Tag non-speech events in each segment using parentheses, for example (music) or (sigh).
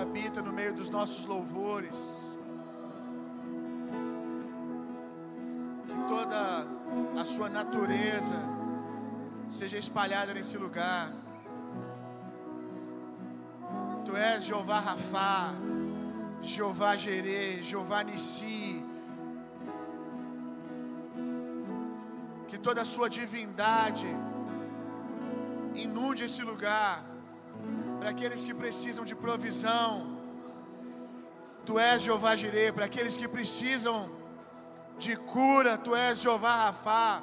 habita no meio dos nossos louvores. Que toda a sua natureza seja espalhada nesse lugar. Tu és Jeová Rafá, Jeová Jerê, Jeová Nissi. Que toda a sua divindade inunde esse lugar para aqueles que precisam de provisão. Tu és Jeová Jirê, para aqueles que precisam de cura, tu és Jeová Rafá.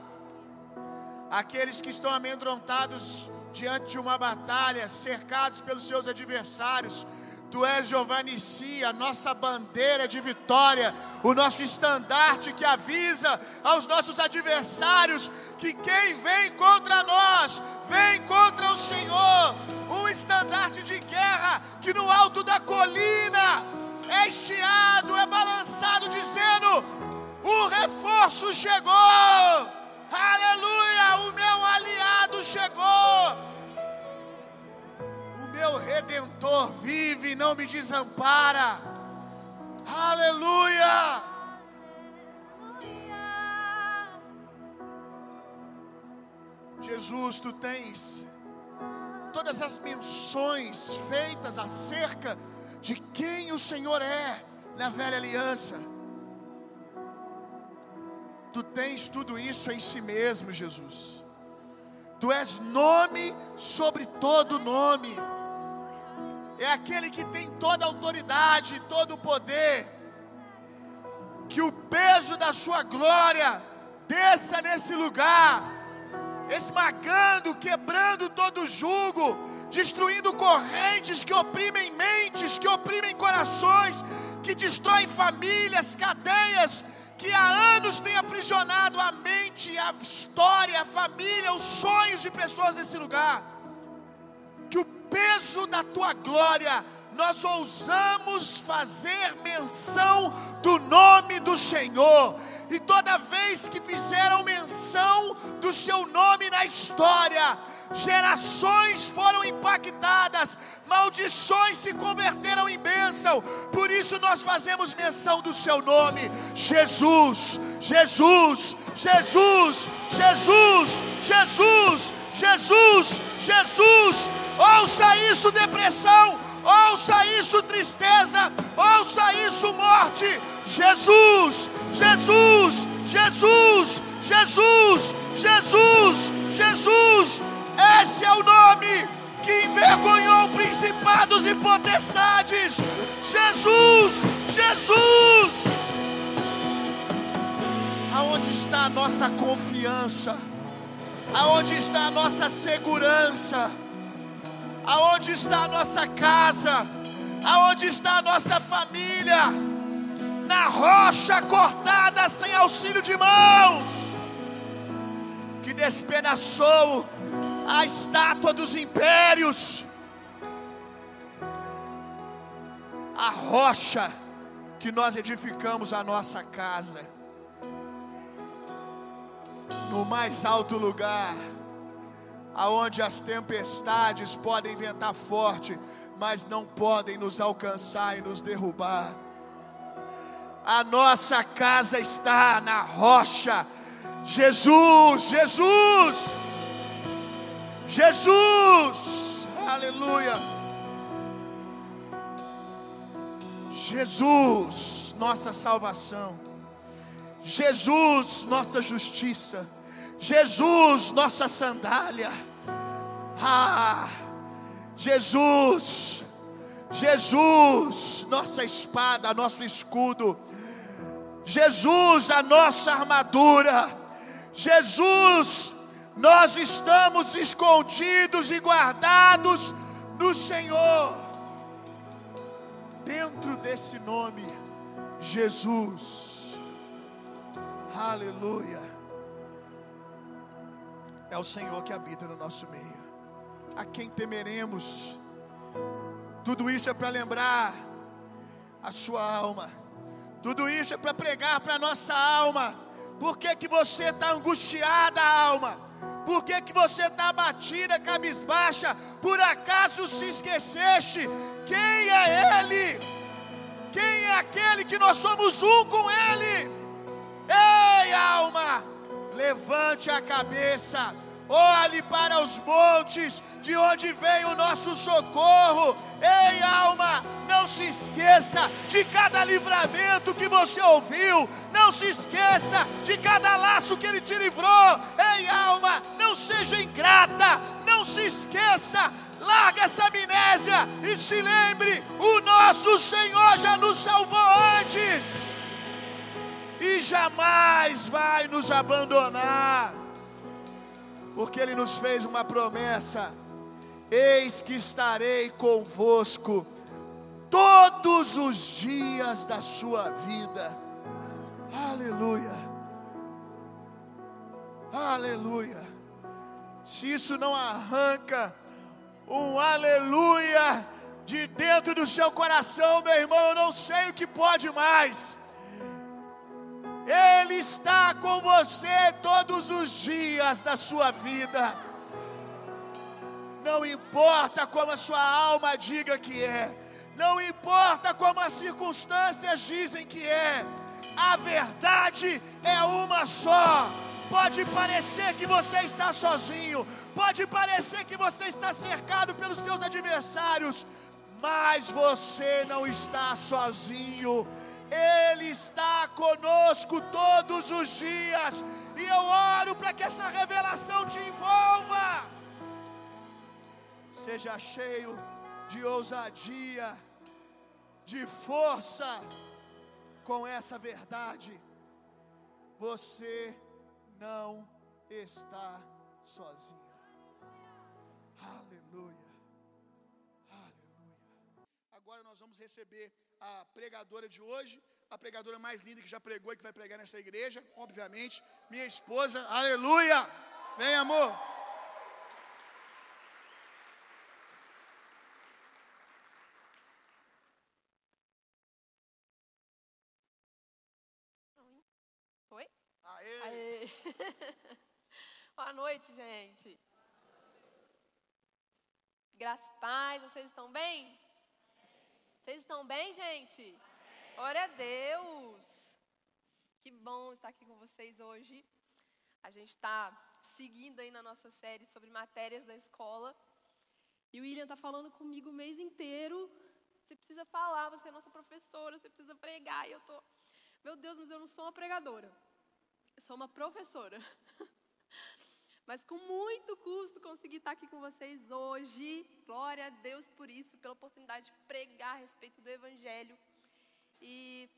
Aqueles que estão amedrontados diante de uma batalha, cercados pelos seus adversários, Tu és Jeová Nissi, a nossa bandeira de vitória, o nosso estandarte que avisa aos nossos adversários que quem vem contra nós, vem contra o Senhor. Um estandarte de guerra que no alto da colina é estiado, é balançado, dizendo: O reforço chegou, aleluia, o meu aliado chegou meu redentor vive e não me desampara. Aleluia! Jesus, tu tens todas as menções feitas acerca de quem o Senhor é na velha aliança. Tu tens tudo isso em si mesmo, Jesus. Tu és nome sobre todo nome. É aquele que tem toda a autoridade, todo o poder. Que o peso da sua glória desça nesse lugar, esmagando, quebrando todo jugo, destruindo correntes que oprimem mentes, que oprimem corações, que destroem famílias, cadeias que há anos tem aprisionado a mente, a história, a família, os sonhos de pessoas nesse lugar. Peso da tua glória, nós ousamos fazer menção do nome do Senhor. E toda vez que fizeram menção do seu nome na história, gerações foram impactadas, maldições se converteram em bênção. Por isso nós fazemos menção do seu nome, Jesus, Jesus, Jesus, Jesus, Jesus, Jesus, Jesus. Ouça isso, depressão. Ouça isso, tristeza. Ouça isso, morte. Jesus, Jesus, Jesus, Jesus, Jesus, Jesus. Esse é o nome que envergonhou principados e potestades. Jesus, Jesus. Aonde está a nossa confiança? Aonde está a nossa segurança? Aonde está a nossa casa? Aonde está a nossa família? Na rocha cortada sem auxílio de mãos, que despedaçou a estátua dos impérios, a rocha que nós edificamos a nossa casa, no mais alto lugar, aonde as tempestades podem ventar forte, mas não podem nos alcançar e nos derrubar. A nossa casa está na rocha. Jesus, Jesus, Jesus, aleluia. Jesus, nossa salvação. Jesus, nossa justiça. Jesus, nossa sandália. Ah, Jesus, Jesus, nossa espada, nosso escudo. Jesus, a nossa armadura. Jesus, nós estamos escondidos e guardados no Senhor. Dentro desse nome, Jesus. Aleluia. É o Senhor que habita no nosso meio. A quem temeremos? Tudo isso é para lembrar a sua alma. Tudo isso é para pregar para a nossa alma. Por que, que você está angustiada, alma? Por que, que você está abatida, cabisbaixa? Por acaso se esqueceste? Quem é Ele? Quem é aquele que nós somos um com Ele? Ei, alma, levante a cabeça, olhe para os montes, de onde vem o nosso socorro. Ei, alma, não se esqueça de cada livramento que você ouviu, não se esqueça de cada laço que Ele te livrou. Ei, alma, não seja ingrata, não se esqueça larga essa amnésia e se lembre: o nosso Senhor já nos salvou antes e jamais vai nos abandonar, porque Ele nos fez uma promessa: eis que estarei convosco todos os dias da sua vida. Aleluia, aleluia. Se isso não arranca um aleluia de dentro do seu coração, meu irmão, eu não sei o que pode mais. Ele está com você todos os dias da sua vida. Não importa como a sua alma diga que é, não importa como as circunstâncias dizem que é, a verdade é uma só. Pode parecer que você está sozinho, pode parecer que você está cercado pelos seus adversários, mas você não está sozinho. Ele está conosco todos os dias. E eu oro para que essa revelação te envolva. Seja cheio de ousadia, de força com essa verdade. Você não está sozinho. Aleluia. Aleluia. Agora nós vamos receber a pregadora de hoje, a pregadora mais linda que já pregou e que vai pregar nessa igreja, obviamente, minha esposa. Aleluia! Vem, amor. Oi? Aê. Aê. (laughs) Boa noite, gente. Graça e paz, vocês estão bem? Vocês estão bem, gente? Glória a Deus! Que bom estar aqui com vocês hoje. A gente está seguindo aí na nossa série sobre matérias da escola. E o William está falando comigo o mês inteiro. Você precisa falar, você é nossa professora, você precisa pregar. E eu tô, meu Deus, mas eu não sou uma pregadora. Eu sou uma professora. (laughs) Mas com muito custo consegui estar aqui com vocês hoje. Glória a Deus por isso, pela oportunidade de pregar a respeito do Evangelho. E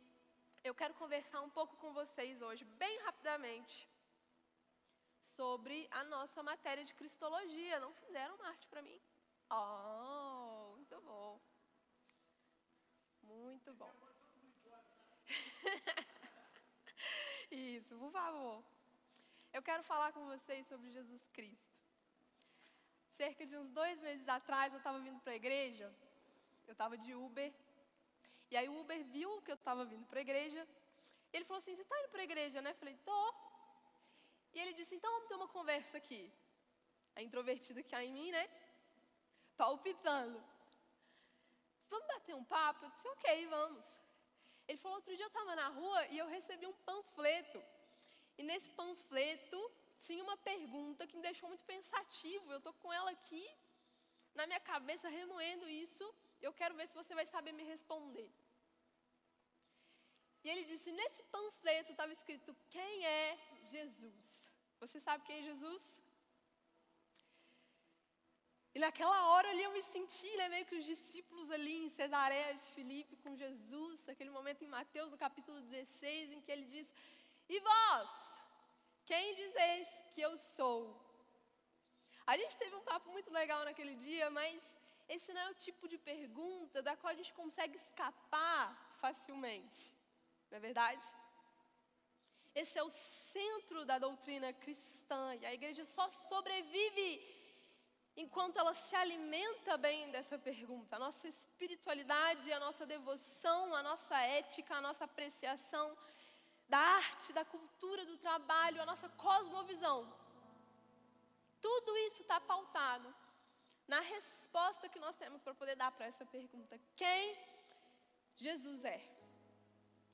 eu quero conversar um pouco com vocês hoje, bem rapidamente, sobre a nossa matéria de Cristologia. Não fizeram uma arte para mim? Oh, muito bom. Muito bom. (laughs) Isso, por favor. Eu quero falar com vocês sobre Jesus Cristo. Cerca de uns dois meses atrás, eu estava vindo para a igreja, eu estava de Uber, e aí o Uber viu que eu estava vindo para a igreja, ele falou assim: Você está indo para a igreja, né? Eu falei: Tô. E ele disse: Então vamos ter uma conversa aqui. A introvertida que há em mim, né? Palpitando. Vamos bater um papo? Eu disse: Ok, vamos. Ele falou: Outro dia eu estava na rua e eu recebi um panfleto e nesse panfleto tinha uma pergunta que me deixou muito pensativo. Eu estou com ela aqui na minha cabeça remoendo isso. Eu quero ver se você vai saber me responder. E ele disse: nesse panfleto estava escrito quem é Jesus. Você sabe quem é Jesus? E naquela hora ali eu me senti né, meio que os discípulos ali em Cesareia de Filipe com Jesus, aquele momento em Mateus, no capítulo 16, em que ele diz: E vós, quem dizeis que eu sou? A gente teve um papo muito legal naquele dia, mas esse não é o tipo de pergunta da qual a gente consegue escapar facilmente, não é verdade? Esse é o centro da doutrina cristã e a igreja só sobrevive enquanto ela se alimenta bem dessa pergunta. A nossa espiritualidade, a nossa devoção, a nossa ética, a nossa apreciação da arte, da cultura, do trabalho, a nossa cosmovisão Tudo isso está pautado na resposta que nós temos para poder dar para essa pergunta: quem Jesus é?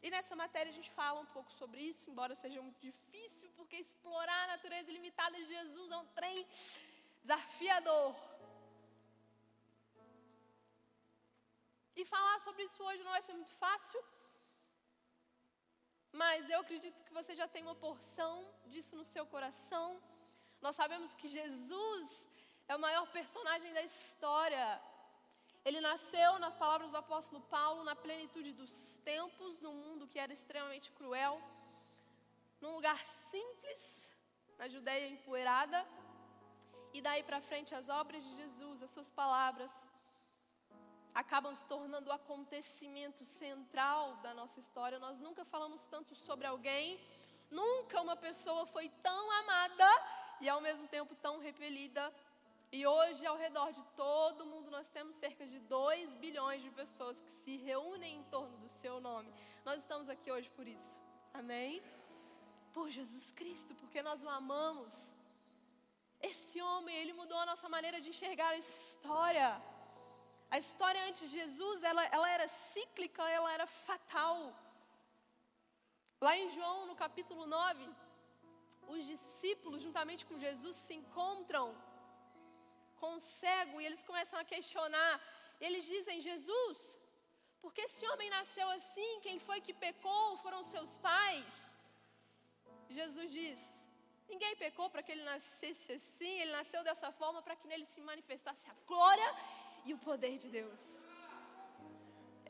E nessa matéria a gente fala um pouco sobre isso, embora seja muito difícil, porque explorar a natureza ilimitada de Jesus é um trem desafiador. E falar sobre isso hoje não vai ser muito fácil, mas eu acredito que você já tem uma porção disso no seu coração. Nós sabemos que Jesus é o maior personagem da história. Ele nasceu, nas palavras do apóstolo Paulo, na plenitude dos tempos, num mundo que era extremamente cruel, num lugar simples, na Judéia empoeirada. E daí para frente, as obras de Jesus, as suas palavras, acabam se tornando o acontecimento central da nossa história. Nós nunca falamos tanto sobre alguém, nunca uma pessoa foi tão amada e ao mesmo tempo tão repelida. E hoje, ao redor de todo mundo, nós temos cerca de 2 bilhões de pessoas que se reúnem em torno do seu nome. Nós estamos aqui hoje por isso. Amém? Por Jesus Cristo, porque nós o amamos. Esse homem, ele mudou a nossa maneira de enxergar a história. A história antes de Jesus, ela, ela era cíclica, ela era fatal. Lá em João, no capítulo 9, os discípulos, juntamente com Jesus, se encontram com o cego e eles começam a questionar. Eles dizem: Jesus, por que esse homem nasceu assim? Quem foi que pecou? Foram seus pais? Jesus diz: Ninguém pecou para que ele nascesse assim, ele nasceu dessa forma para que nele se manifestasse a glória e o poder de Deus.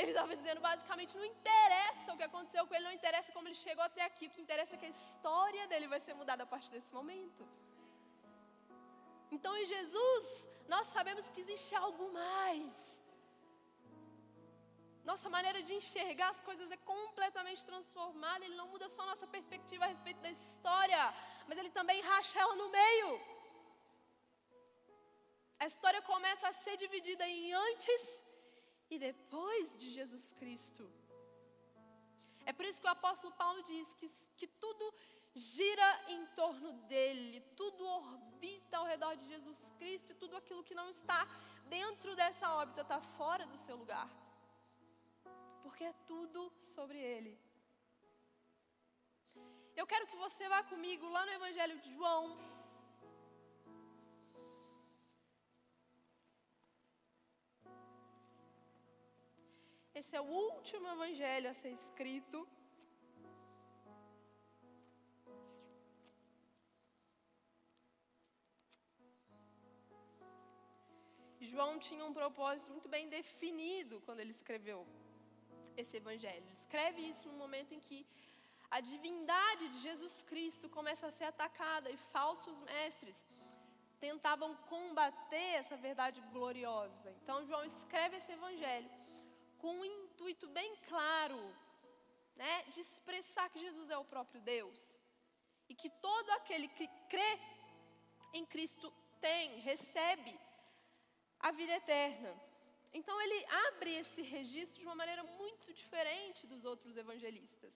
Ele estava dizendo basicamente: não interessa o que aconteceu com ele, não interessa como ele chegou até aqui, o que interessa é que a história dele vai ser mudada a partir desse momento. Então em Jesus, nós sabemos que existe algo mais. Nossa maneira de enxergar as coisas é completamente transformada. Ele não muda só a nossa perspectiva a respeito da história, mas ele também racha ela no meio. A história começa a ser dividida em antes e depois de Jesus Cristo. É por isso que o apóstolo Paulo diz que, que tudo gira em torno dele, tudo orbita ao redor de Jesus Cristo e tudo aquilo que não está dentro dessa órbita está fora do seu lugar. Porque é tudo sobre ele. Eu quero que você vá comigo lá no Evangelho de João, Esse é o último evangelho a ser escrito. João tinha um propósito muito bem definido quando ele escreveu esse evangelho. Ele escreve isso no momento em que a divindade de Jesus Cristo começa a ser atacada e falsos mestres tentavam combater essa verdade gloriosa. Então João escreve esse evangelho com um intuito bem claro, né, de expressar que Jesus é o próprio Deus e que todo aquele que crê em Cristo tem, recebe a vida eterna. Então ele abre esse registro de uma maneira muito diferente dos outros evangelistas.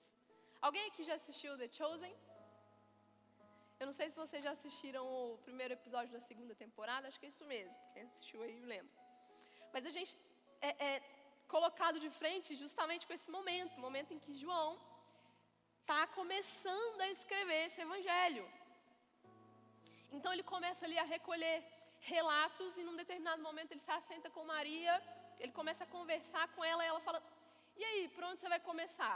Alguém aqui já assistiu The Chosen? Eu não sei se vocês já assistiram o primeiro episódio da segunda temporada, acho que é isso mesmo. Quem assistiu aí lembra. Mas a gente é, é, colocado de frente justamente com esse momento, o momento em que João está começando a escrever esse evangelho. Então ele começa ali a recolher relatos e num determinado momento ele se assenta com Maria, ele começa a conversar com ela e ela fala: "E aí, por onde você vai começar?"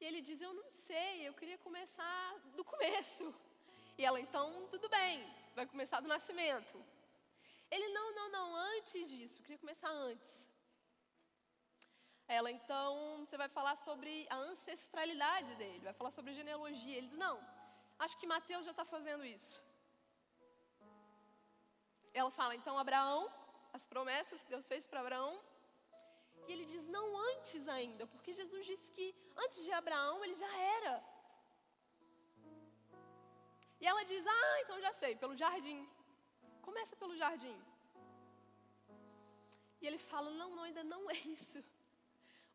E ele diz: "Eu não sei, eu queria começar do começo." E ela: "Então, tudo bem, vai começar do nascimento." Ele, não, não, não, antes disso, eu queria começar antes. Ela, então, você vai falar sobre a ancestralidade dele, vai falar sobre genealogia. Ele diz, não, acho que Mateus já está fazendo isso. Ela fala, então, Abraão, as promessas que Deus fez para Abraão. E ele diz, não antes ainda, porque Jesus disse que antes de Abraão ele já era. E ela diz, ah, então já sei, pelo jardim. Começa pelo jardim. E ele fala: Não, não, ainda não é isso.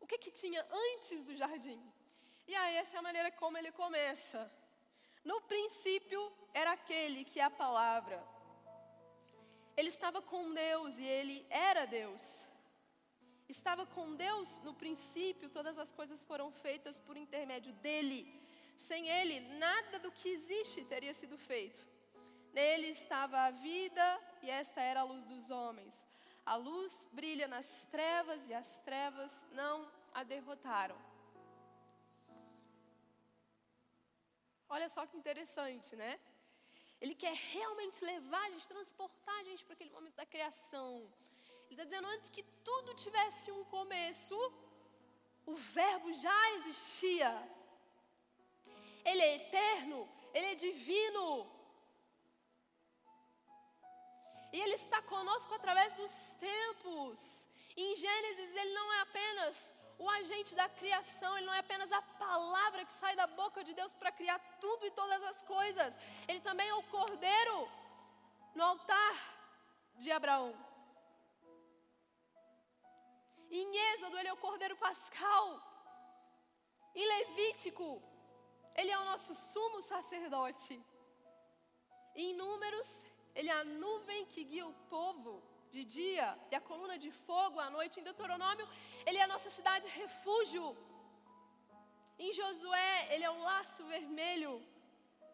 O que, que tinha antes do jardim? E aí, essa é a maneira como ele começa. No princípio era aquele que é a palavra. Ele estava com Deus e ele era Deus. Estava com Deus no princípio, todas as coisas foram feitas por intermédio dele. Sem ele, nada do que existe teria sido feito. Nele estava a vida e esta era a luz dos homens. A luz brilha nas trevas e as trevas não a derrotaram. Olha só que interessante, né? Ele quer realmente levar a gente, transportar a gente para aquele momento da criação. Ele está dizendo antes que tudo tivesse um começo, o Verbo já existia. Ele é eterno, ele é divino. E Ele está conosco através dos tempos. Em Gênesis, Ele não é apenas o agente da criação, Ele não é apenas a palavra que sai da boca de Deus para criar tudo e todas as coisas. Ele também é o cordeiro no altar de Abraão. Em Êxodo, Ele é o cordeiro pascal. Em Levítico, Ele é o nosso sumo sacerdote. Em Números, ele é a nuvem que guia o povo de dia e a coluna de fogo à noite. Em Deuteronômio, ele é a nossa cidade refúgio. Em Josué, ele é o laço vermelho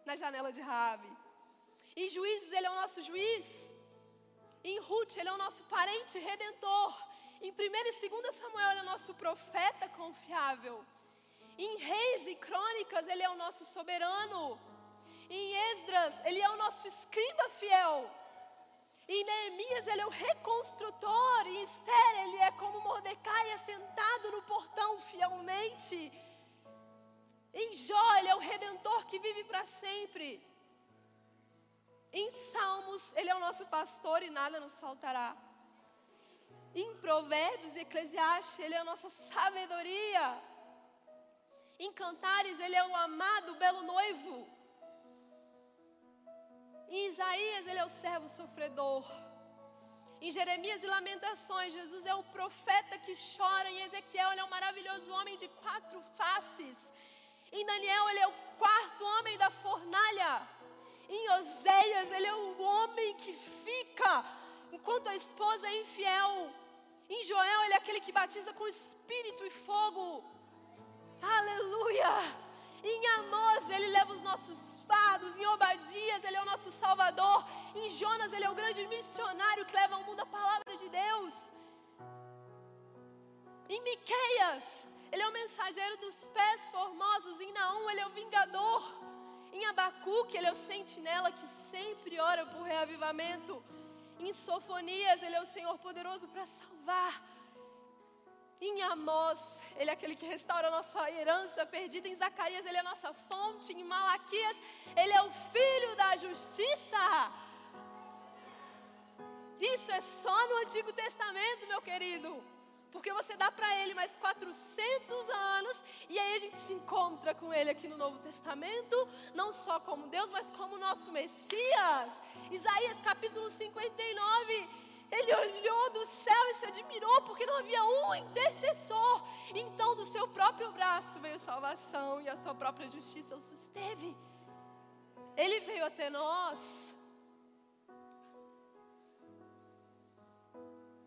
na janela de Rabi. Em Juízes, ele é o nosso juiz. Em Ruth, ele é o nosso parente redentor. Em 1 e 2 Samuel, ele é o nosso profeta confiável. Em Reis e Crônicas, ele é o nosso soberano. Em Esdras, ele é o nosso escriba fiel. Em Neemias, ele é o reconstrutor. Em Esther, ele é como Mordecai assentado no portão fielmente. Em Jó, ele é o redentor que vive para sempre. Em Salmos, ele é o nosso pastor e nada nos faltará. Em Provérbios e Eclesiastes, ele é a nossa sabedoria. Em Cantares, ele é o amado, belo noivo. Em Isaías, ele é o servo sofredor. Em Jeremias e Lamentações, Jesus é o profeta que chora. Em Ezequiel, ele é um maravilhoso homem de quatro faces. Em Daniel, ele é o quarto homem da fornalha. Em Oséias, ele é o homem que fica enquanto a esposa é infiel. Em Joel, ele é aquele que batiza com espírito e fogo. Aleluia! Em Amós, ele leva os nossos fardos. Em Obadias, ele é o nosso Salvador. Em Jonas, ele é o grande missionário que leva ao mundo a palavra de Deus. Em Miqueias, ele é o mensageiro dos pés formosos. Em Naum, ele é o vingador. Em Abacuque, ele é o sentinela que sempre ora por reavivamento. Em Sofonias, ele é o Senhor poderoso para salvar. Em Amós, Ele é aquele que restaura a nossa herança perdida. Em Zacarias, Ele é a nossa fonte. Em Malaquias, Ele é o Filho da justiça. Isso é só no Antigo Testamento, meu querido. Porque você dá para Ele mais 400 anos e aí a gente se encontra com Ele aqui no Novo Testamento, não só como Deus, mas como nosso Messias. Isaías capítulo 59 ele olhou do céu e se admirou porque não havia um intercessor. Então, do seu próprio braço veio salvação e a sua própria justiça o susteve. Ele veio até nós.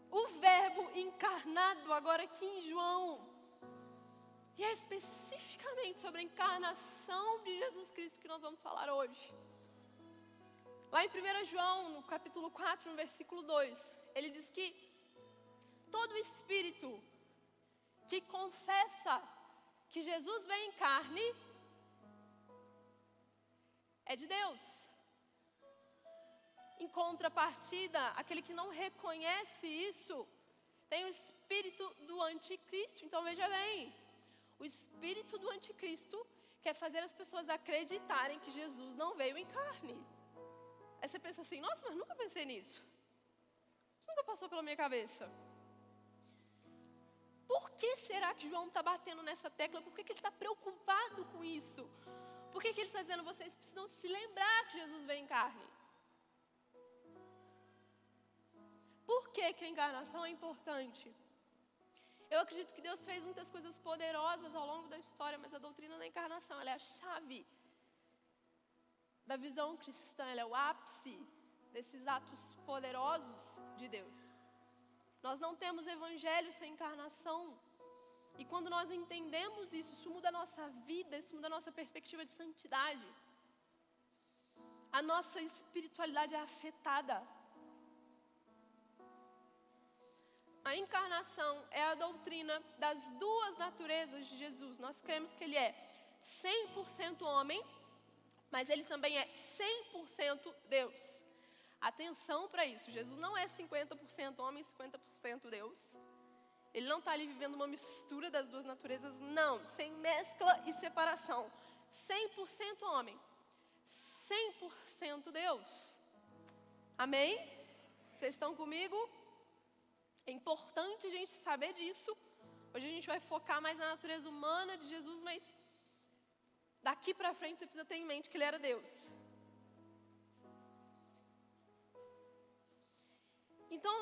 O Verbo encarnado, agora aqui em João. E é especificamente sobre a encarnação de Jesus Cristo que nós vamos falar hoje. Lá em 1 João, no capítulo 4, no versículo 2, ele diz que todo espírito que confessa que Jesus vem em carne é de Deus. Em contrapartida, aquele que não reconhece isso tem o espírito do anticristo. Então veja bem, o espírito do anticristo quer fazer as pessoas acreditarem que Jesus não veio em carne. Aí você pensa assim, nossa, mas nunca pensei nisso. Isso nunca passou pela minha cabeça. Por que será que João está batendo nessa tecla? Por que, que ele está preocupado com isso? Por que, que ele está dizendo, vocês precisam se lembrar que Jesus veio em carne? Por que, que a encarnação é importante? Eu acredito que Deus fez muitas coisas poderosas ao longo da história, mas a doutrina da encarnação é a chave da visão cristã, ela é o ápice desses atos poderosos de Deus. Nós não temos evangelho sem encarnação. E quando nós entendemos isso, isso muda a nossa vida, isso muda a nossa perspectiva de santidade. A nossa espiritualidade é afetada. A encarnação é a doutrina das duas naturezas de Jesus. Nós cremos que ele é 100% homem, mas ele também é 100% Deus. Atenção para isso, Jesus não é 50% homem e 50% Deus. Ele não está ali vivendo uma mistura das duas naturezas, não, sem mescla e separação. 100% homem, 100% Deus. Amém? Vocês estão comigo? É importante a gente saber disso. Hoje a gente vai focar mais na natureza humana de Jesus, mas daqui para frente você precisa ter em mente que ele era Deus. Então,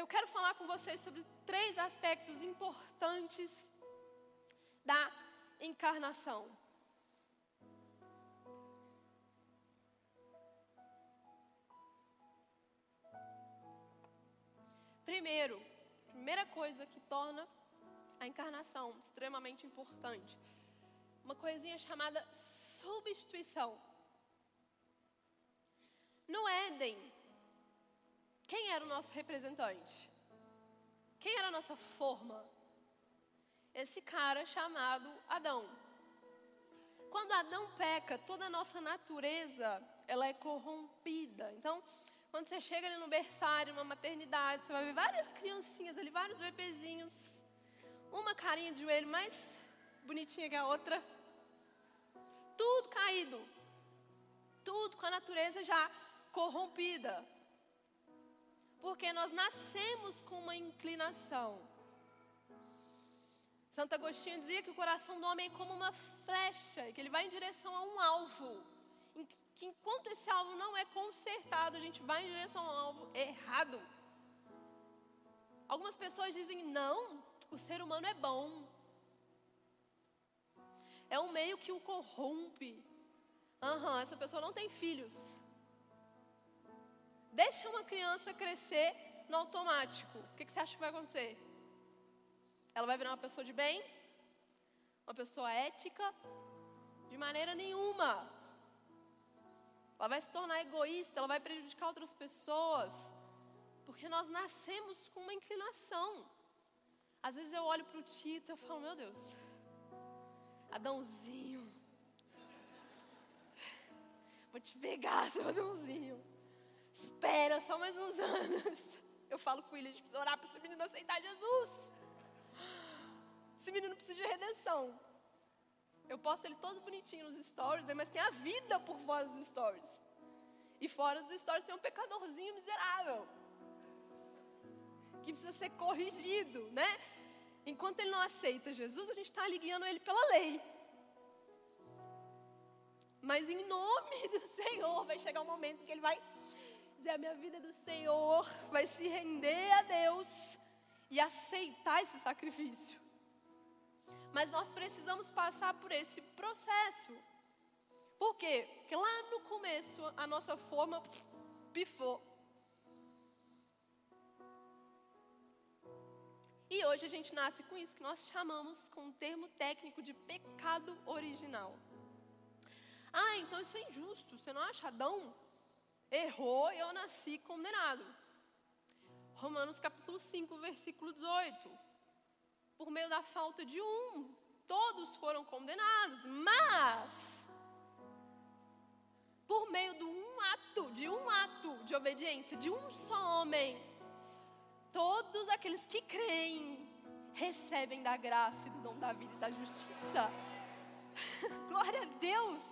eu quero falar com vocês sobre três aspectos importantes da encarnação. Primeiro, primeira coisa que torna a encarnação extremamente importante, uma coisinha chamada substituição. No Éden, quem era o nosso representante? Quem era a nossa forma? Esse cara chamado Adão. Quando Adão peca, toda a nossa natureza, ela é corrompida. Então, quando você chega ali no berçário, numa maternidade, você vai ver várias criancinhas ali, vários bebezinhos. Uma carinha de joelho mais bonitinha que a outra. Tudo caído. Tudo com a natureza já corrompida. Porque nós nascemos com uma inclinação. Santo Agostinho dizia que o coração do homem é como uma flecha, que ele vai em direção a um alvo que enquanto esse alvo não é consertado, a gente vai em direção ao alvo errado. Algumas pessoas dizem: não, o ser humano é bom. É um meio que o corrompe. Uhum, essa pessoa não tem filhos. Deixa uma criança crescer no automático. O que, você acha que vai acontecer? Ela vai virar uma pessoa de bem? Uma pessoa ética? De maneira nenhuma. Ela vai se tornar egoísta, ela vai prejudicar outras pessoas. Porque nós nascemos com uma inclinação. Às vezes eu olho para o Tito e falo, meu Deus, Adãozinho. Vou te pegar, seu Adãozinho. Espera só mais uns anos. Eu falo com ele, a gente precisa orar para esse menino aceitar Jesus. Esse menino precisa de redenção. Eu posto ele todo bonitinho nos stories, né? mas tem a vida por fora dos stories. E fora dos stories tem um pecadorzinho miserável. Que precisa ser corrigido, né? Enquanto ele não aceita Jesus, a gente está ali guiando ele pela lei. Mas em nome do Senhor vai chegar um momento que ele vai dizer: A minha vida é do Senhor, vai se render a Deus e aceitar esse sacrifício. Mas nós precisamos passar por esse processo. Por quê? Porque lá no começo a nossa forma pifou. E hoje a gente nasce com isso que nós chamamos com um termo técnico de pecado original. Ah, então isso é injusto. Você não acha? Adão errou e eu nasci condenado. Romanos capítulo 5, versículo 18 por meio da falta de um. Todos foram condenados, mas por meio de um ato, de um ato de obediência, de um só homem, todos aqueles que creem recebem da graça e do dom da vida e da justiça. (laughs) Glória a Deus.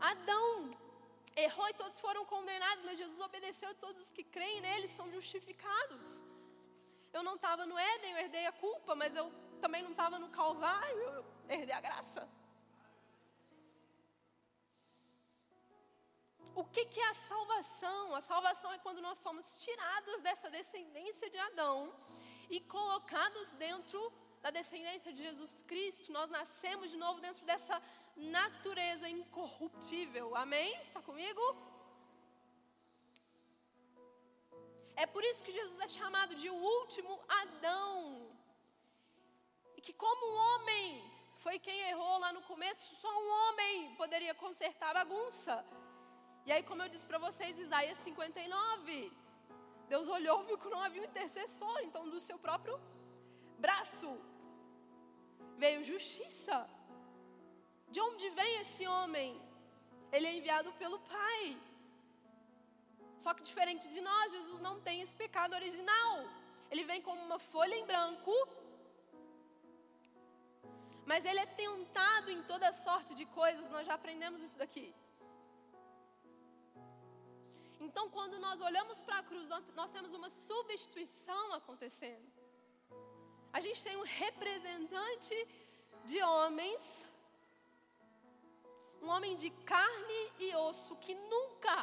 Adão errou e todos foram condenados, mas Jesus obedeceu e todos os que creem nele são justificados. Eu não estava no Éden, eu herdei a culpa, mas eu também não estava no Calvário, eu herdei a graça. O que, que é a salvação? A salvação é quando nós somos tirados dessa descendência de Adão e colocados dentro da descendência de Jesus Cristo, nós nascemos de novo dentro dessa natureza incorruptível. Amém? Está comigo? É por isso que Jesus é chamado de o último Adão. E que, como um homem foi quem errou lá no começo, só um homem poderia consertar a bagunça. E aí, como eu disse para vocês, Isaías 59. Deus olhou viu que não havia um intercessor, então do seu próprio braço veio justiça. De onde vem esse homem? Ele é enviado pelo Pai. Só que diferente de nós, Jesus não tem esse pecado original. Ele vem como uma folha em branco, mas ele é tentado em toda sorte de coisas, nós já aprendemos isso daqui. Então, quando nós olhamos para a cruz, nós, temos uma substituição acontecendo. A gente tem um representante de homens, um homem de carne e osso que nunca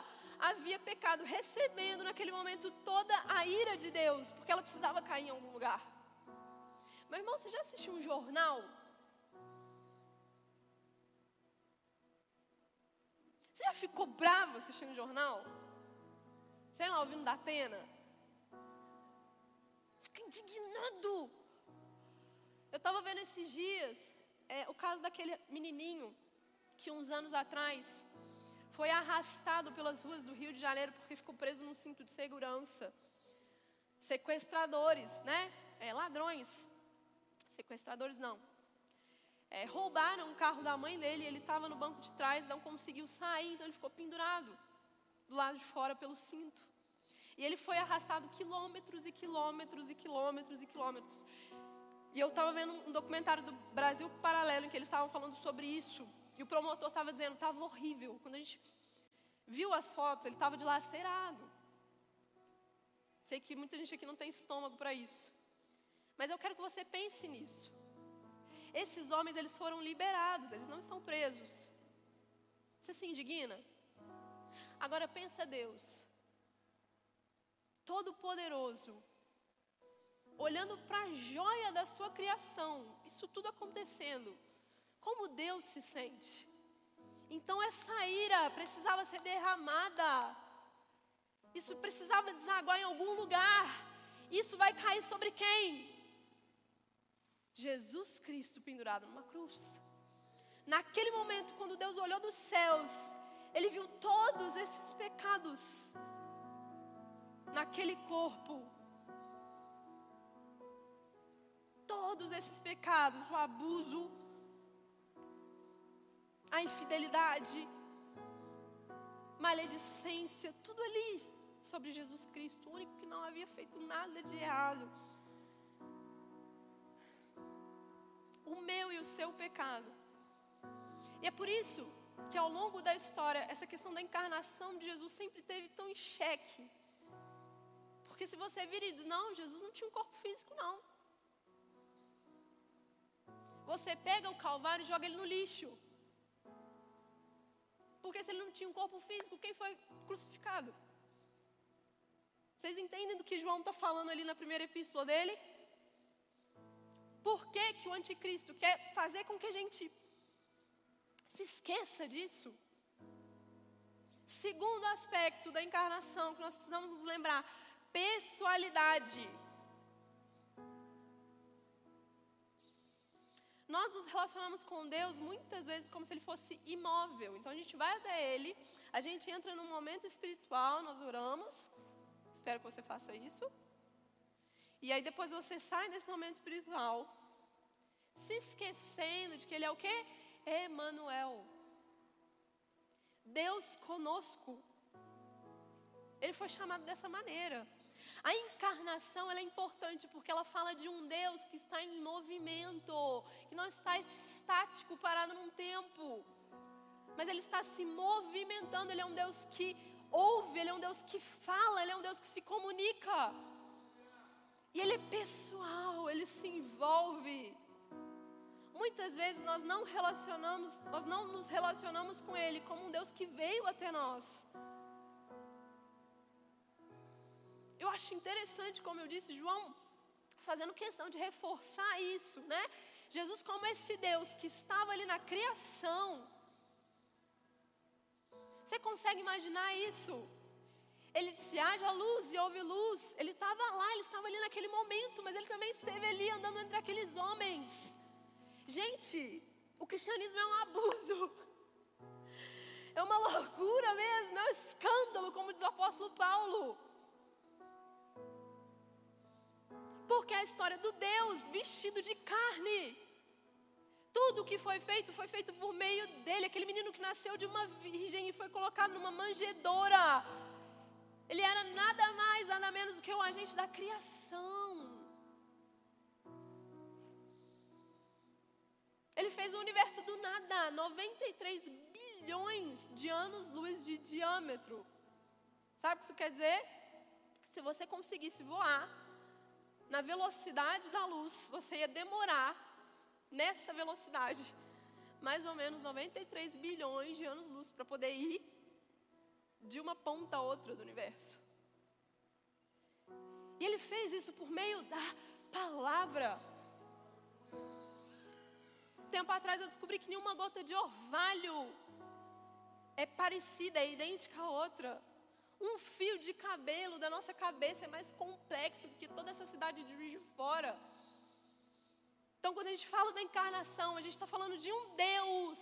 havia pecado, recebendo naquele momento toda a ira de Deus, porque ela precisava cair em algum lugar. Meu irmão, você já assistiu um jornal? Você já ficou bravo assistindo um jornal? Sei lá, ouvindo da Atena? Fica indignado. Eu estava vendo esses dias é, o caso daquele menininho que uns anos atrás foi arrastado pelas ruas do Rio de Janeiro porque ficou preso num cinto de segurança. Sequestradores, né? É, ladrões. Sequestradores não. É, roubaram o carro da mãe dele, ele estava no banco de trás, não conseguiu sair, então ele ficou pendurado do lado de fora pelo cinto. E ele foi arrastado quilômetros e quilômetros e quilômetros e quilômetros. E eu estava vendo um documentário do Brasil Paralelo em que eles estavam falando sobre isso. E o promotor estava dizendo, estava horrível. Quando a gente viu as fotos, ele estava dilacerado. Sei que muita gente aqui não tem estômago para isso. Mas eu quero que você pense nisso. Esses homens, eles foram liberados, eles não estão presos. Você se indigna? Agora pensa Deus. Todo-Poderoso, olhando para a joia da sua criação, isso tudo acontecendo, como Deus se sente? Então essa ira precisava ser derramada, isso precisava desaguar em algum lugar, isso vai cair sobre quem? Jesus Cristo pendurado numa cruz. Naquele momento, quando Deus olhou dos céus, Ele viu todos esses pecados naquele corpo todos esses pecados, o abuso, a infidelidade, maledicência, tudo ali sobre Jesus Cristo, o único que não havia feito nada de errado. O meu e o seu pecado. E é por isso que ao longo da história, essa questão da encarnação de Jesus sempre teve tão em xeque. Porque se você vira e diz, não, Jesus não tinha um corpo físico, não. Você pega o Calvário e joga ele no lixo. Porque se ele não tinha um corpo físico, quem foi crucificado? Vocês entendem do que João está falando ali na primeira epístola dele? Por que, que o anticristo quer fazer com que a gente se esqueça disso? Segundo aspecto da encarnação que nós precisamos nos lembrar: pessoalidade. Nós nos relacionamos com Deus muitas vezes como se Ele fosse imóvel. Então a gente vai até Ele, a gente entra num momento espiritual, nós oramos. Espero que você faça isso. E aí depois você sai desse momento espiritual, se esquecendo de que Ele é o quê? Emanuel. Deus conosco. Ele foi chamado dessa maneira. A encarnação é importante porque ela fala de um Deus que está em movimento, que não está estático, parado num tempo, mas ele está se movimentando. Ele é um Deus que ouve, ele é um Deus que fala, ele é um Deus que se comunica. E ele é pessoal, ele se envolve. Muitas vezes nós não relacionamos, nós não nos relacionamos com ele como um Deus que veio até nós. Eu acho interessante, como eu disse, João fazendo questão de reforçar isso, né? Jesus, como esse Deus que estava ali na criação, você consegue imaginar isso? Ele disse: haja luz e houve luz. Ele estava lá, ele estava ali naquele momento, mas ele também esteve ali andando entre aqueles homens. Gente, o cristianismo é um abuso. É uma loucura mesmo, é um escândalo, como diz o apóstolo Paulo. Porque é a história do Deus vestido de carne. Tudo que foi feito foi feito por meio dele. Aquele menino que nasceu de uma virgem e foi colocado numa manjedoura. Ele era nada mais, nada menos do que o agente da criação. Ele fez o universo do nada, 93 bilhões de anos-luz de diâmetro. Sabe o que isso quer dizer? Se você conseguisse voar na velocidade da luz, você ia demorar nessa velocidade mais ou menos 93 bilhões de anos-luz para poder ir de uma ponta a outra do universo. E ele fez isso por meio da palavra. Tempo atrás eu descobri que nenhuma gota de orvalho é parecida, é idêntica à outra. Um fio de cabelo da nossa cabeça é mais complexo do que toda essa cidade de Juiz de Fora. Então, quando a gente fala da encarnação, a gente está falando de um Deus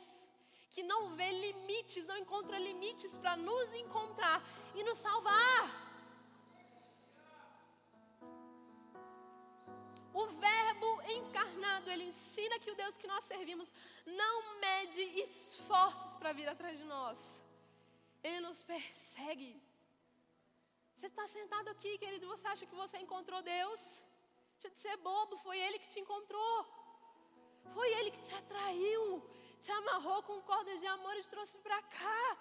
que não vê limites, não encontra limites para nos encontrar e nos salvar. O Verbo encarnado, ele ensina que o Deus que nós servimos não mede esforços para vir atrás de nós. Ele nos persegue. Você está sentado aqui, querido, você acha que você encontrou Deus? Deixa de ser bobo, foi Ele que te encontrou. Foi Ele que te atraiu, te amarrou com cordas de amor e te trouxe para cá.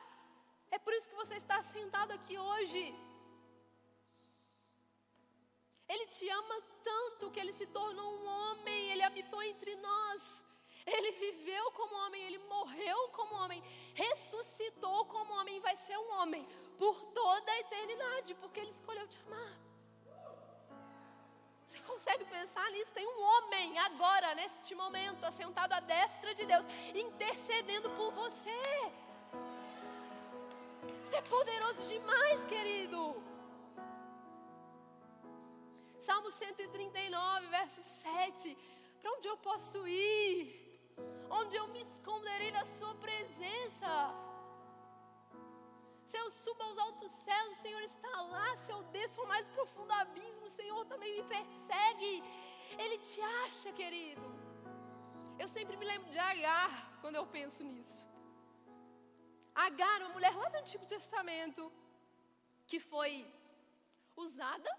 É por isso que você está sentado aqui hoje. Ele te ama tanto que ele se tornou um homem, ele habitou. Ele viveu como homem, ele morreu como homem, ressuscitou como homem e vai ser um homem por toda a eternidade, porque ele escolheu te amar. Você consegue pensar nisso? Tem um homem agora, neste momento, assentado à destra de Deus, intercedendo por você. Isso é poderoso demais, querido. Salmo 139, verso 7. Para onde eu posso ir? Onde eu me esconderei da Sua presença? Se eu subo aos altos céus, o Senhor está lá. Se eu desço ao mais profundo abismo, o Senhor também me persegue. Ele te acha, querido. Eu sempre me lembro de Agar quando eu penso nisso. Agar, uma mulher lá do Antigo Testamento, que foi usada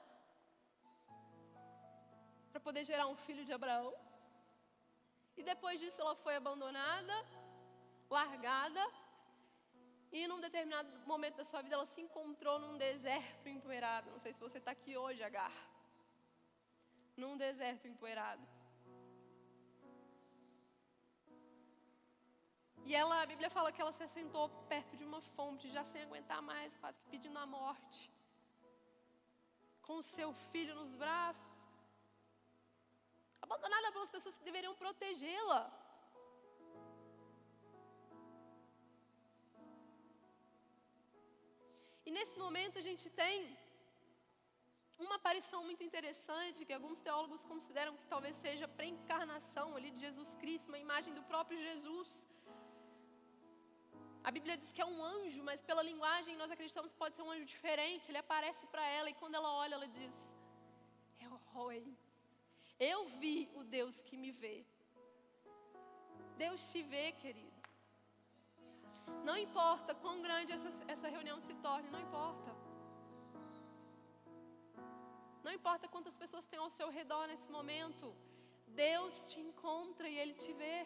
para poder gerar um filho de Abraão. E depois disso ela foi abandonada, largada, e num determinado momento da sua vida, ela se encontrou num deserto empoeirado. Não sei se você está aqui hoje, Agar. Num deserto empoeirado. E ela, a Bíblia fala que ela se assentou perto de uma fonte, já sem aguentar mais, quase que pedindo a morte. Com o seu filho nos braços. Abandonada pelas pessoas que deveriam protegê-la. E nesse momento a gente tem uma aparição muito interessante que alguns teólogos consideram que talvez seja a pré-encarnação ali de Jesus Cristo, uma imagem do próprio Jesus. A Bíblia diz que é um anjo, mas pela linguagem nós acreditamos que pode ser um anjo diferente. Ele aparece para ela e quando ela olha, ela diz: Eu roi. Eu vi o Deus que me vê. Deus te vê, querido. Não importa quão grande essa, essa reunião se torne, não importa. Não importa quantas pessoas tem ao seu redor nesse momento, Deus te encontra e Ele te vê.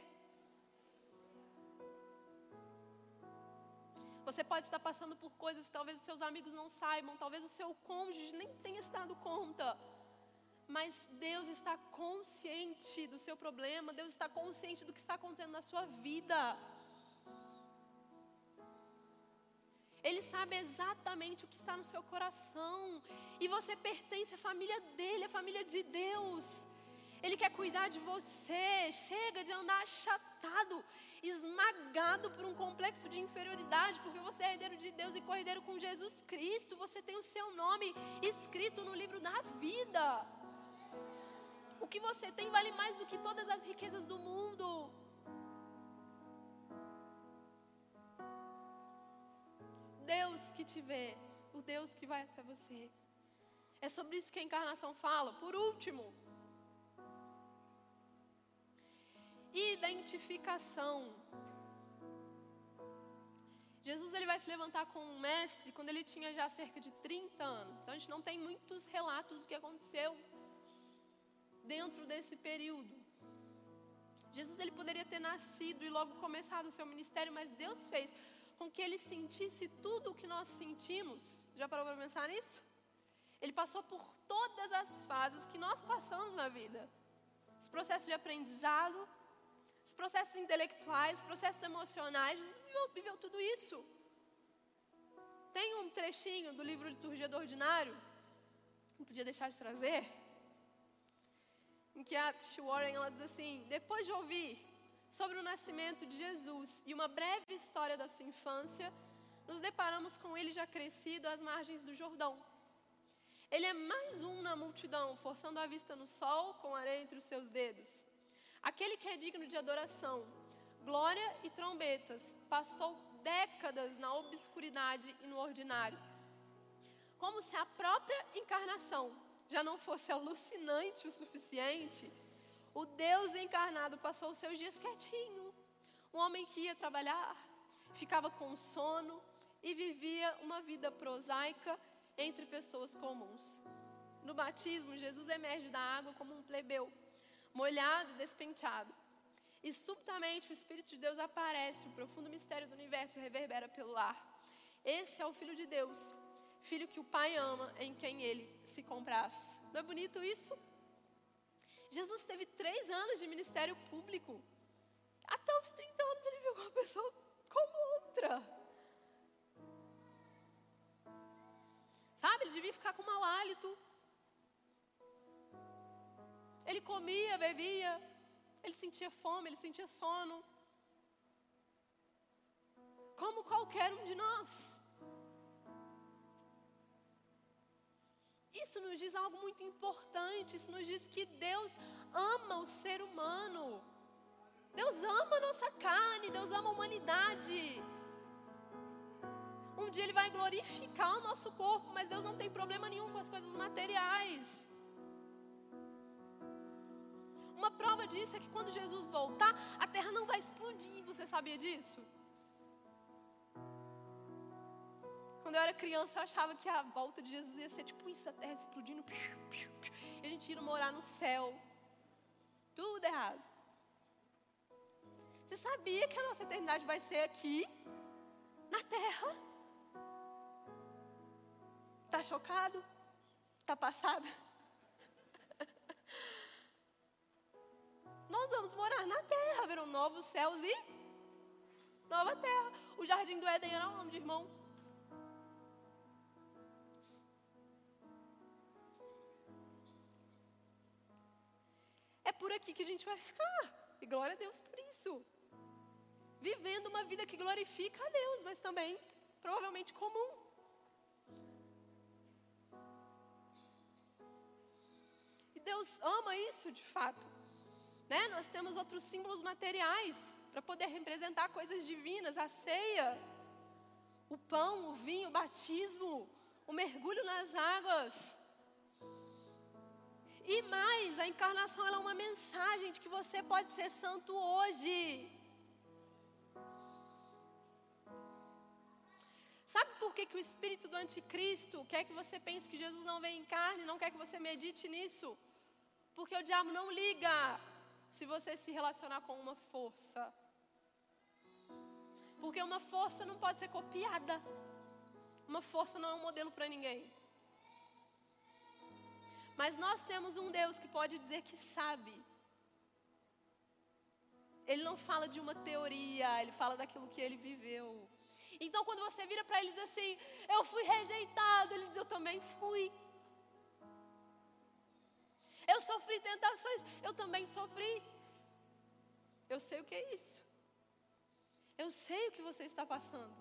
Você pode estar passando por coisas que talvez os seus amigos não saibam, talvez o seu cônjuge nem tenha se dado conta. Mas Deus está consciente do seu problema, Deus está consciente do que está acontecendo na sua vida. Ele sabe exatamente o que está no seu coração. E você pertence à família dele, à família de Deus. Ele quer cuidar de você. Chega de andar achatado, esmagado por um complexo de inferioridade, porque você é herdeiro de Deus e cordeiro com Jesus Cristo. Você tem o seu nome escrito no livro da vida. O que você tem vale mais do que todas as riquezas do mundo. Deus que te vê, o Deus que vai até você. É sobre isso que a encarnação fala. Por último, identificação. Jesus ele vai se levantar com um mestre quando ele tinha já cerca de 30 anos. Então a gente não tem muitos relatos do que aconteceu dentro desse período. Jesus ele poderia ter nascido e logo começado o seu ministério, mas Deus fez com que ele sentisse tudo o que nós sentimos. Já parou para pensar nisso? Ele passou por todas as fases que nós passamos na vida. Os processos de aprendizado, os processos intelectuais, os processos emocionais, Jesus viveu, viveu tudo isso. Tem um trechinho do livro Liturgia do Ordinário, não podia deixar de trazer, em que a Warren ela diz assim: depois de ouvir sobre o nascimento de Jesus e uma breve história da sua infância, nos deparamos com ele já crescido às margens do Jordão. Ele é mais um na multidão, forçando a vista no sol com areia entre os seus dedos. Aquele que é digno de adoração, glória e trombetas, passou décadas na obscuridade e no ordinário. Como se a própria encarnação já não fosse alucinante o suficiente, o Deus encarnado passou os seus dias quietinho. Um homem que ia trabalhar, ficava com sono e vivia uma vida prosaica entre pessoas comuns. No batismo, Jesus emerge da água como um plebeu, molhado e despenteado. E subitamente o Espírito de Deus aparece, o profundo mistério do universo reverbera pelo lar. Esse é o Filho de Deus, filho que o Pai ama, em quem ele se compraz. Não é bonito isso? Jesus teve três anos de ministério público. Até os 30 anos ele viu uma pessoa como outra. Sabe, ele devia ficar com mau hálito. Ele comia, bebia, ele sentia fome, ele sentia sono. Como qualquer um de nós. Isso nos diz algo muito importante. Isso nos diz que Deus ama o ser humano. Deus ama a nossa carne, Deus ama a humanidade. Um dia Ele vai glorificar o nosso corpo, mas Deus não tem problema nenhum com as coisas materiais. Uma prova disso é que quando Jesus voltar, a terra não vai explodir. Você sabia disso? Quando eu era criança, eu achava que a volta de Jesus ia ser tipo isso, a terra explodindo. E a gente ia morar no céu. Tudo errado. Você sabia que a nossa eternidade vai ser aqui, na terra? Tá chocado? Tá passado? Nós vamos morar na terra, haverão novos céus e nova terra. O jardim do Éden era o nome de irmão. Por aqui que a gente vai ficar. E glória a Deus por isso. Vivendo uma vida que glorifica a Deus, mas também provavelmente comum. E Deus ama isso de fato. Né? Nós temos outros símbolos materiais para poder representar coisas divinas, a ceia, o pão, o vinho, o batismo, o mergulho nas águas. E mais, a encarnação é uma mensagem de que você pode ser santo hoje. Sabe por que, que o espírito do anticristo quer que você pense que Jesus não vem em carne, não quer que você medite nisso? Porque o diabo não liga se você se relacionar com uma força. Porque uma força não pode ser copiada. Uma força não é um modelo para ninguém. Mas nós temos um Deus que pode dizer que sabe. Ele não fala de uma teoria, ele fala daquilo que ele viveu. Então, quando você vira para ele e diz assim: Eu fui rejeitado, ele diz: Eu também fui. Eu sofri tentações, eu também sofri. Eu sei o que é isso. Eu sei o que você está passando.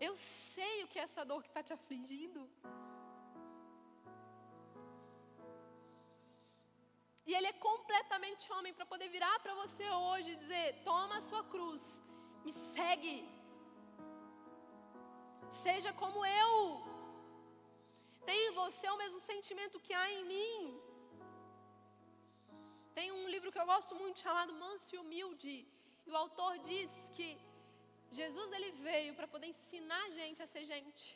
Eu sei o que é essa dor que está te afligindo. E ele é completamente homem para poder virar para você hoje e dizer: toma a sua cruz, me segue. Seja como eu. Tem em você o mesmo sentimento que há em mim. Tem um livro que eu gosto muito chamado Manso e Humilde. E o autor diz que Jesus ele veio para poder ensinar a gente a ser gente.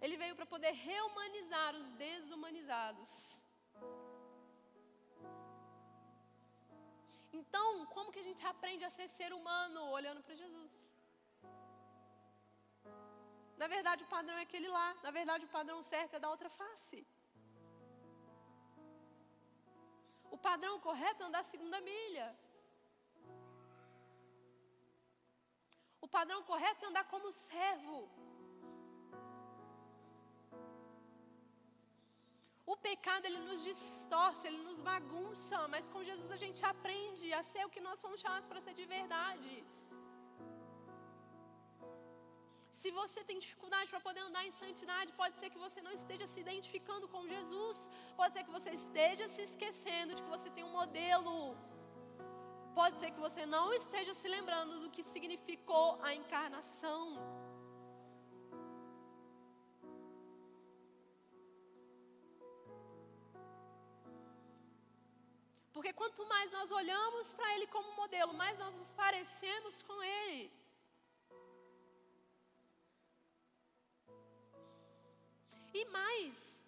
Ele veio para poder reumanizar os desumanizados. Então, como que a gente aprende a ser ser humano olhando para Jesus? Na verdade, o padrão é aquele lá. Na verdade, o padrão certo é da outra face. O padrão correto é andar a segunda milha. O padrão correto é andar como servo. O pecado ele nos distorce, ele nos bagunça, mas com Jesus a gente aprende a ser o que nós fomos chamados para ser de verdade. Se você tem dificuldade para poder andar em santidade, pode ser que você não esteja se identificando com Jesus, pode ser que você esteja se esquecendo de que você tem um modelo. Pode ser que você não esteja se lembrando do que significou a encarnação. Porque quanto mais nós olhamos para Ele como modelo, mais nós nos parecemos com Ele. E mais,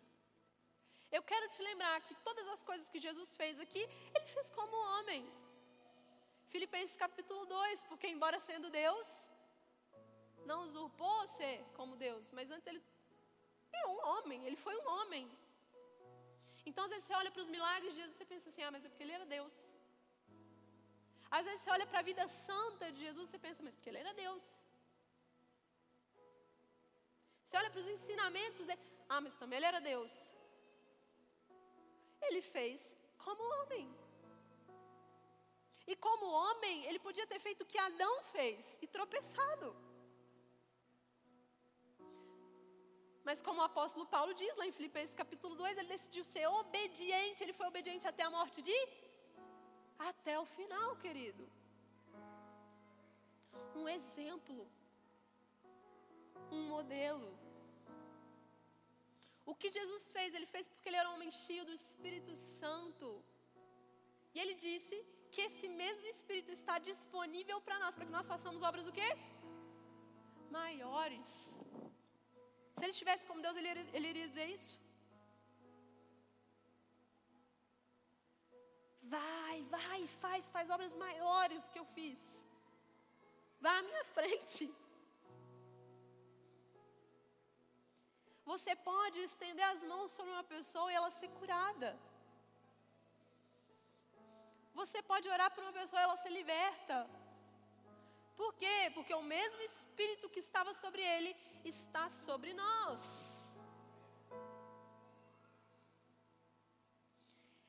eu quero te lembrar que todas as coisas que Jesus fez aqui, Ele fez como homem. Filipenses capítulo 2, porque embora sendo Deus, não usurpou ser como Deus, mas antes Ele virou um homem, Ele foi um homem. Então, às vezes, você olha para os milagres de Jesus e pensa assim: ah, mas é porque ele era Deus. Às vezes, você olha para a vida santa de Jesus e pensa, mas é porque ele era Deus. Você olha para os ensinamentos e, ah, mas também ele era Deus. Ele fez como homem. E como homem, ele podia ter feito o que Adão fez e tropeçado. Mas como o apóstolo Paulo diz lá em Filipenses capítulo 2, ele decidiu ser obediente, ele foi obediente até a morte de até o final, querido. Um exemplo. Um modelo. O que Jesus fez, ele fez porque ele era um homem cheio do Espírito Santo. E ele disse que esse mesmo Espírito está disponível para nós, para que nós façamos obras o quê? Maiores. Se ele estivesse como Deus, ele iria, ele iria dizer isso? Vai, vai, faz, faz obras maiores do que eu fiz. Vá à minha (laughs) frente. Você pode estender as mãos sobre uma pessoa e ela ser curada. Você pode orar por uma pessoa e ela ser liberta. Por quê? Porque o mesmo Espírito que estava sobre ele está sobre nós.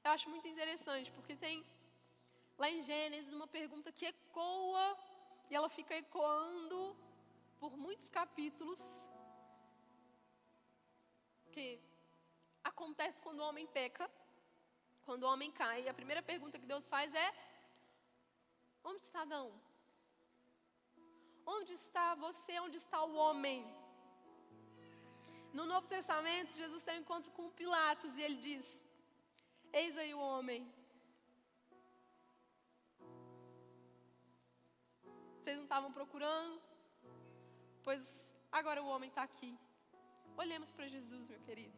Eu acho muito interessante, porque tem lá em Gênesis uma pergunta que ecoa e ela fica ecoando por muitos capítulos. Que acontece quando o homem peca, quando o homem cai. E a primeira pergunta que Deus faz é: Onde está Adão? Onde está você? Onde está o homem? No Novo Testamento, Jesus tem um encontro com Pilatos e ele diz: Eis aí o homem. Vocês não estavam procurando? Pois agora o homem está aqui. Olhemos para Jesus, meu querido.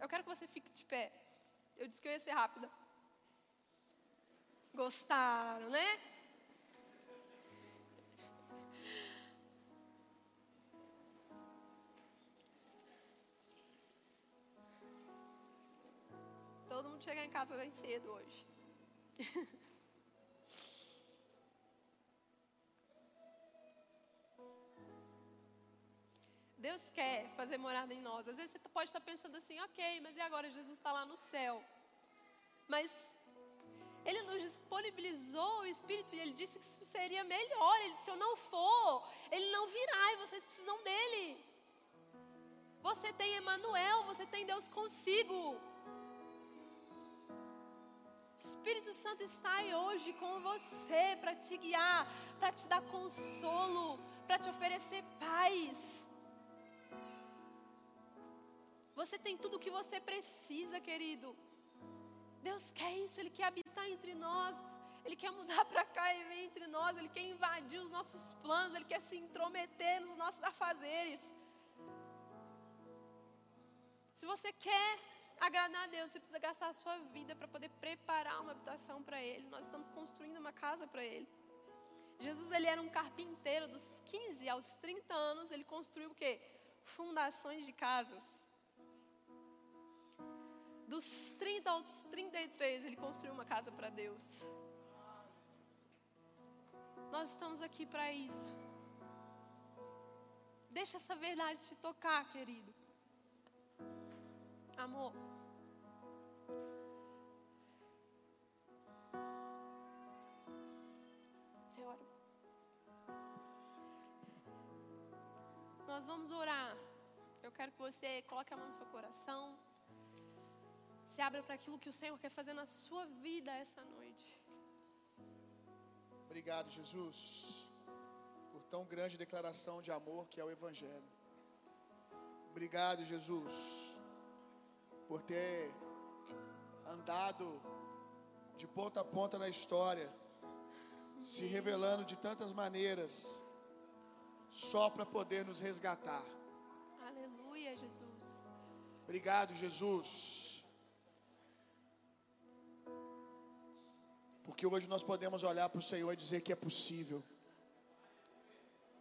Eu quero que você fique de pé. Eu disse que eu ia ser rápida. Gostaram, né? todo mundo chegar em casa bem cedo hoje. (laughs) Deus quer fazer morada em nós. Às vezes você pode estar pensando assim, ok, mas e agora Jesus está lá no céu? Mas Ele nos disponibilizou o Espírito e Ele disse que seria melhor. Ele disse: Eu não for, Ele não virá e vocês precisam dele. Você tem Emmanuel, você tem Deus consigo. Espírito Santo está aí hoje com você para te guiar, para te dar consolo, para te oferecer paz. Você tem tudo o que você precisa, querido. Deus quer isso, Ele quer habitar entre nós. Ele quer mudar para cá e vir entre nós. Ele quer invadir os nossos planos. Ele quer se intrometer nos nossos afazeres. Se você quer agradar a Deus, você precisa gastar a sua vida para poder preparar uma habitação para Ele. Nós estamos construindo uma casa para Ele. Jesus ele era um carpinteiro dos 15 aos 30 anos, ele construiu o quê? Fundações de casas. Dos 30 aos 33, ele construiu uma casa para Deus. Nós estamos aqui para isso. Deixa essa verdade te tocar, querido. Amor. Você. Nós vamos orar. Eu quero que você coloque a mão no seu coração. Se abra para aquilo que o Senhor quer fazer na sua vida essa noite. Obrigado, Jesus, por tão grande declaração de amor que é o Evangelho. Obrigado, Jesus, por ter andado de ponta a ponta na história, se revelando de tantas maneiras, só para poder nos resgatar. Aleluia, Jesus. Obrigado, Jesus. Porque hoje nós podemos olhar para o Senhor e dizer que é possível.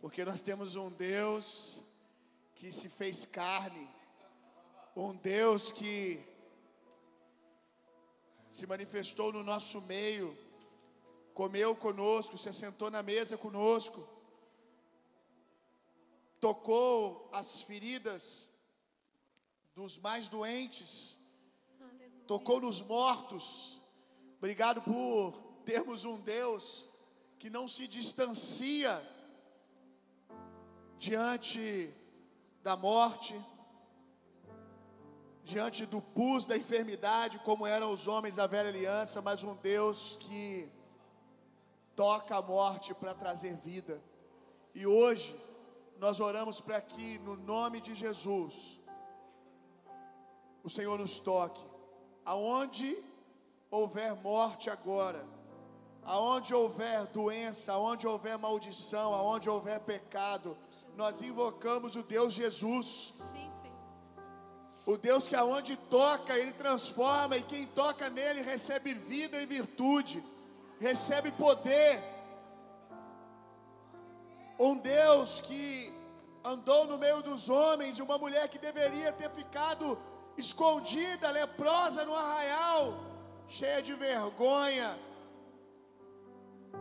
Porque nós temos um Deus que se fez carne, um Deus que se manifestou no nosso meio, comeu conosco, se assentou na mesa conosco, tocou as feridas dos mais doentes, Aleluia. tocou nos mortos. Obrigado por termos um Deus que não se distancia diante da morte, diante do pus da enfermidade, como eram os homens da velha aliança, mas um Deus que toca a morte para trazer vida. E hoje nós oramos para que, no nome de Jesus, o Senhor nos toque. Aonde houver morte agora, aonde houver doença, aonde houver maldição, aonde houver pecado, nós invocamos o Deus Jesus. Sim, sim. O Deus que aonde toca, Ele transforma, e quem toca nele recebe vida e virtude, recebe poder. Um Deus que andou no meio dos homens, e uma mulher que deveria ter ficado escondida, leprosa no arraial, cheia de vergonha,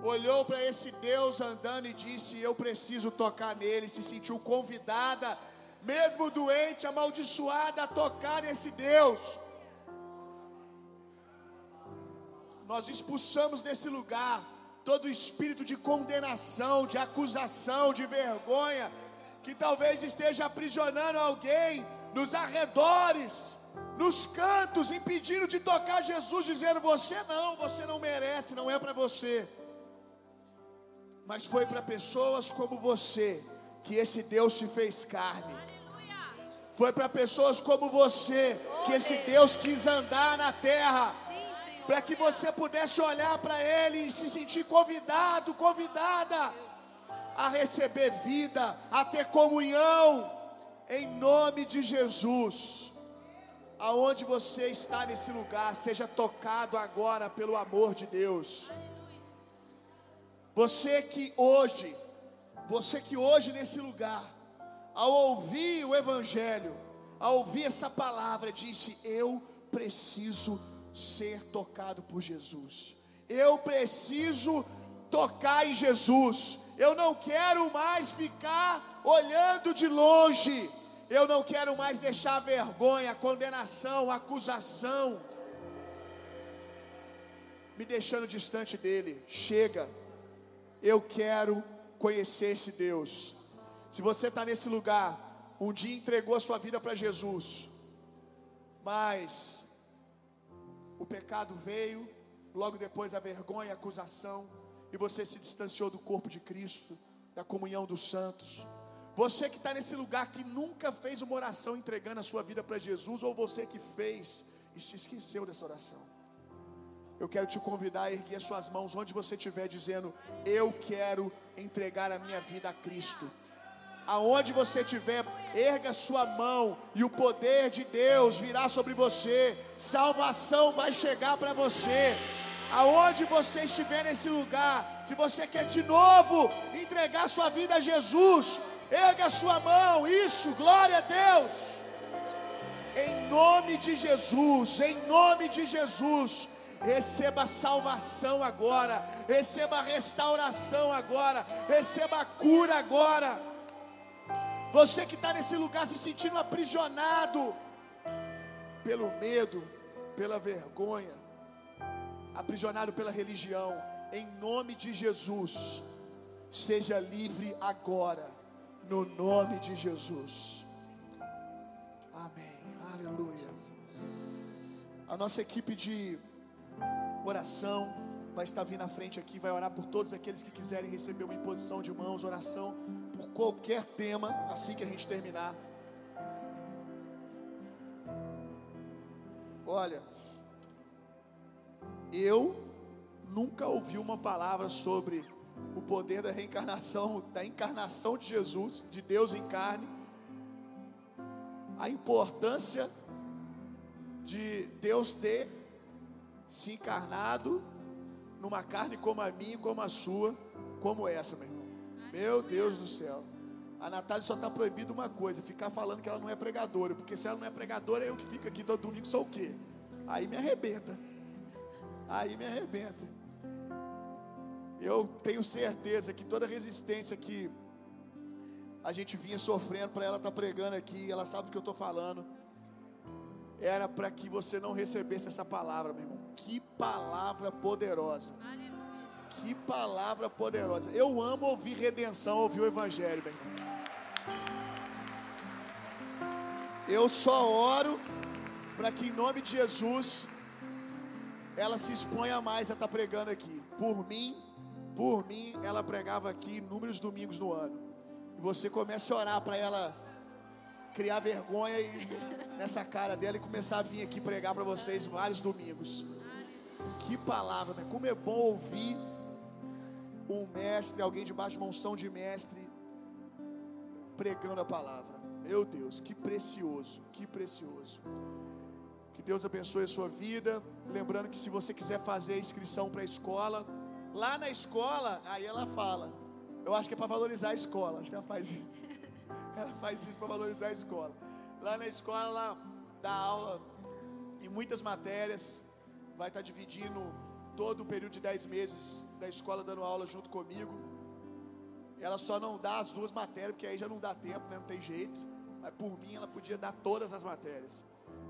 olhou para esse Deus andando e disse: Eu preciso tocar nele. Se sentiu convidada, mesmo doente, amaldiçoada, a tocar nesse Deus. Nós expulsamos desse lugar todo espírito de condenação, de acusação, de vergonha, que talvez esteja aprisionando alguém nos arredores, nos cantos, impedindo de tocar Jesus, dizendo: Você não, você não merece, não é para você. Mas foi para pessoas como você que esse Deus se fez carne. Foi para pessoas como você que esse Deus quis andar na terra. Para que você pudesse olhar para Ele e se sentir convidado, convidada a receber vida, a ter comunhão, em nome de Jesus. Aonde você está nesse lugar, seja tocado agora pelo amor de Deus. Você que hoje, você que hoje nesse lugar, ao ouvir o Evangelho, ao ouvir essa palavra, disse: Eu preciso ser tocado por Jesus. Eu preciso tocar em Jesus. Eu não quero mais ficar olhando de longe. Eu não quero mais deixar vergonha, condenação, acusação me deixando distante dele. Chega. Eu quero conhecer esse Deus. Se você está nesse lugar, um dia entregou a sua vida para Jesus, mas o pecado veio, logo depois a vergonha, a acusação, e você se distanciou do corpo de Cristo, da comunhão dos santos. Você que está nesse lugar que nunca fez uma oração entregando a sua vida para Jesus, ou você que fez e se esqueceu dessa oração. Eu quero te convidar a erguer suas mãos onde você estiver, dizendo: Eu quero entregar a minha vida a Cristo. Aonde você estiver, erga sua mão e o poder de Deus virá sobre você. Salvação vai chegar para você. Aonde você estiver nesse lugar, se você quer de novo entregar sua vida a Jesus, erga sua mão. Isso, glória a Deus. Em nome de Jesus, em nome de Jesus. Receba salvação agora, receba restauração agora, receba cura agora. Você que está nesse lugar se sentindo aprisionado pelo medo, pela vergonha, aprisionado pela religião, em nome de Jesus, seja livre agora, no nome de Jesus. Amém. Aleluia. A nossa equipe de oração vai estar vindo à frente aqui, vai orar por todos aqueles que quiserem receber uma imposição de mãos, oração qualquer tema, assim que a gente terminar. Olha, eu nunca ouvi uma palavra sobre o poder da reencarnação, da encarnação de Jesus, de Deus em carne, a importância de Deus ter se encarnado numa carne como a minha, como a sua, como essa, meu. Meu Deus do céu. A Natália só está proibido uma coisa: ficar falando que ela não é pregadora. Porque se ela não é pregadora, eu que fico aqui todo domingo sou o quê? Aí me arrebenta. Aí me arrebenta. Eu tenho certeza que toda resistência que a gente vinha sofrendo para ela estar tá pregando aqui, ela sabe o que eu estou falando era para que você não recebesse essa palavra, meu irmão. Que palavra poderosa. Que palavra poderosa. Eu amo ouvir redenção, ouvir o evangelho, irmão. Eu só oro para que em nome de Jesus ela se exponha mais a estar tá pregando aqui. Por mim, por mim, ela pregava aqui inúmeros domingos no ano. E você comece a orar para ela criar vergonha e, (laughs) nessa cara dela e começar a vir aqui pregar para vocês vários domingos. Que palavra, né? Como é bom ouvir um mestre, alguém debaixo de uma unção de mestre, pregando a palavra. Meu Deus, que precioso, que precioso. Que Deus abençoe a sua vida. Lembrando que se você quiser fazer a inscrição para a escola, lá na escola, aí ela fala. Eu acho que é para valorizar a escola, acho que ela faz isso. (laughs) Ela faz isso para valorizar a escola. Lá na escola ela dá aula em muitas matérias, vai estar dividindo todo o período de 10 meses da escola dando aula junto comigo. Ela só não dá as duas matérias, porque aí já não dá tempo, né? não tem jeito. Mas por mim ela podia dar todas as matérias.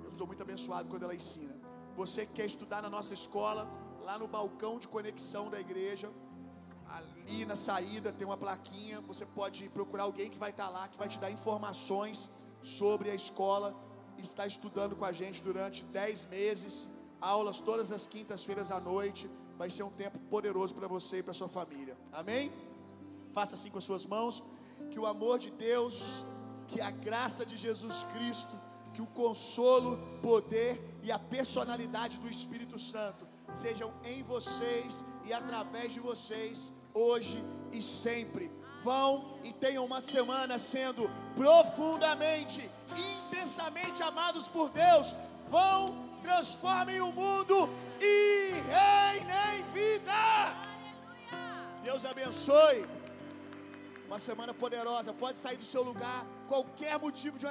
Eu estou muito abençoado quando ela ensina. Você que quer estudar na nossa escola, lá no balcão de conexão da igreja, ali na saída tem uma plaquinha. Você pode procurar alguém que vai estar lá, que vai te dar informações sobre a escola. Está estudando com a gente durante 10 meses, aulas todas as quintas-feiras à noite. Vai ser um tempo poderoso para você e para sua família. Amém? Faça assim com as suas mãos. Que o amor de Deus, que a graça de Jesus Cristo, que o consolo, poder e a personalidade do Espírito Santo sejam em vocês e através de vocês, hoje e sempre. Vão e tenham uma semana sendo profundamente, intensamente amados por Deus. Vão, transformem o mundo e reinem vida. Deus abençoe. Uma semana poderosa. Pode sair do seu lugar. Qualquer motivo de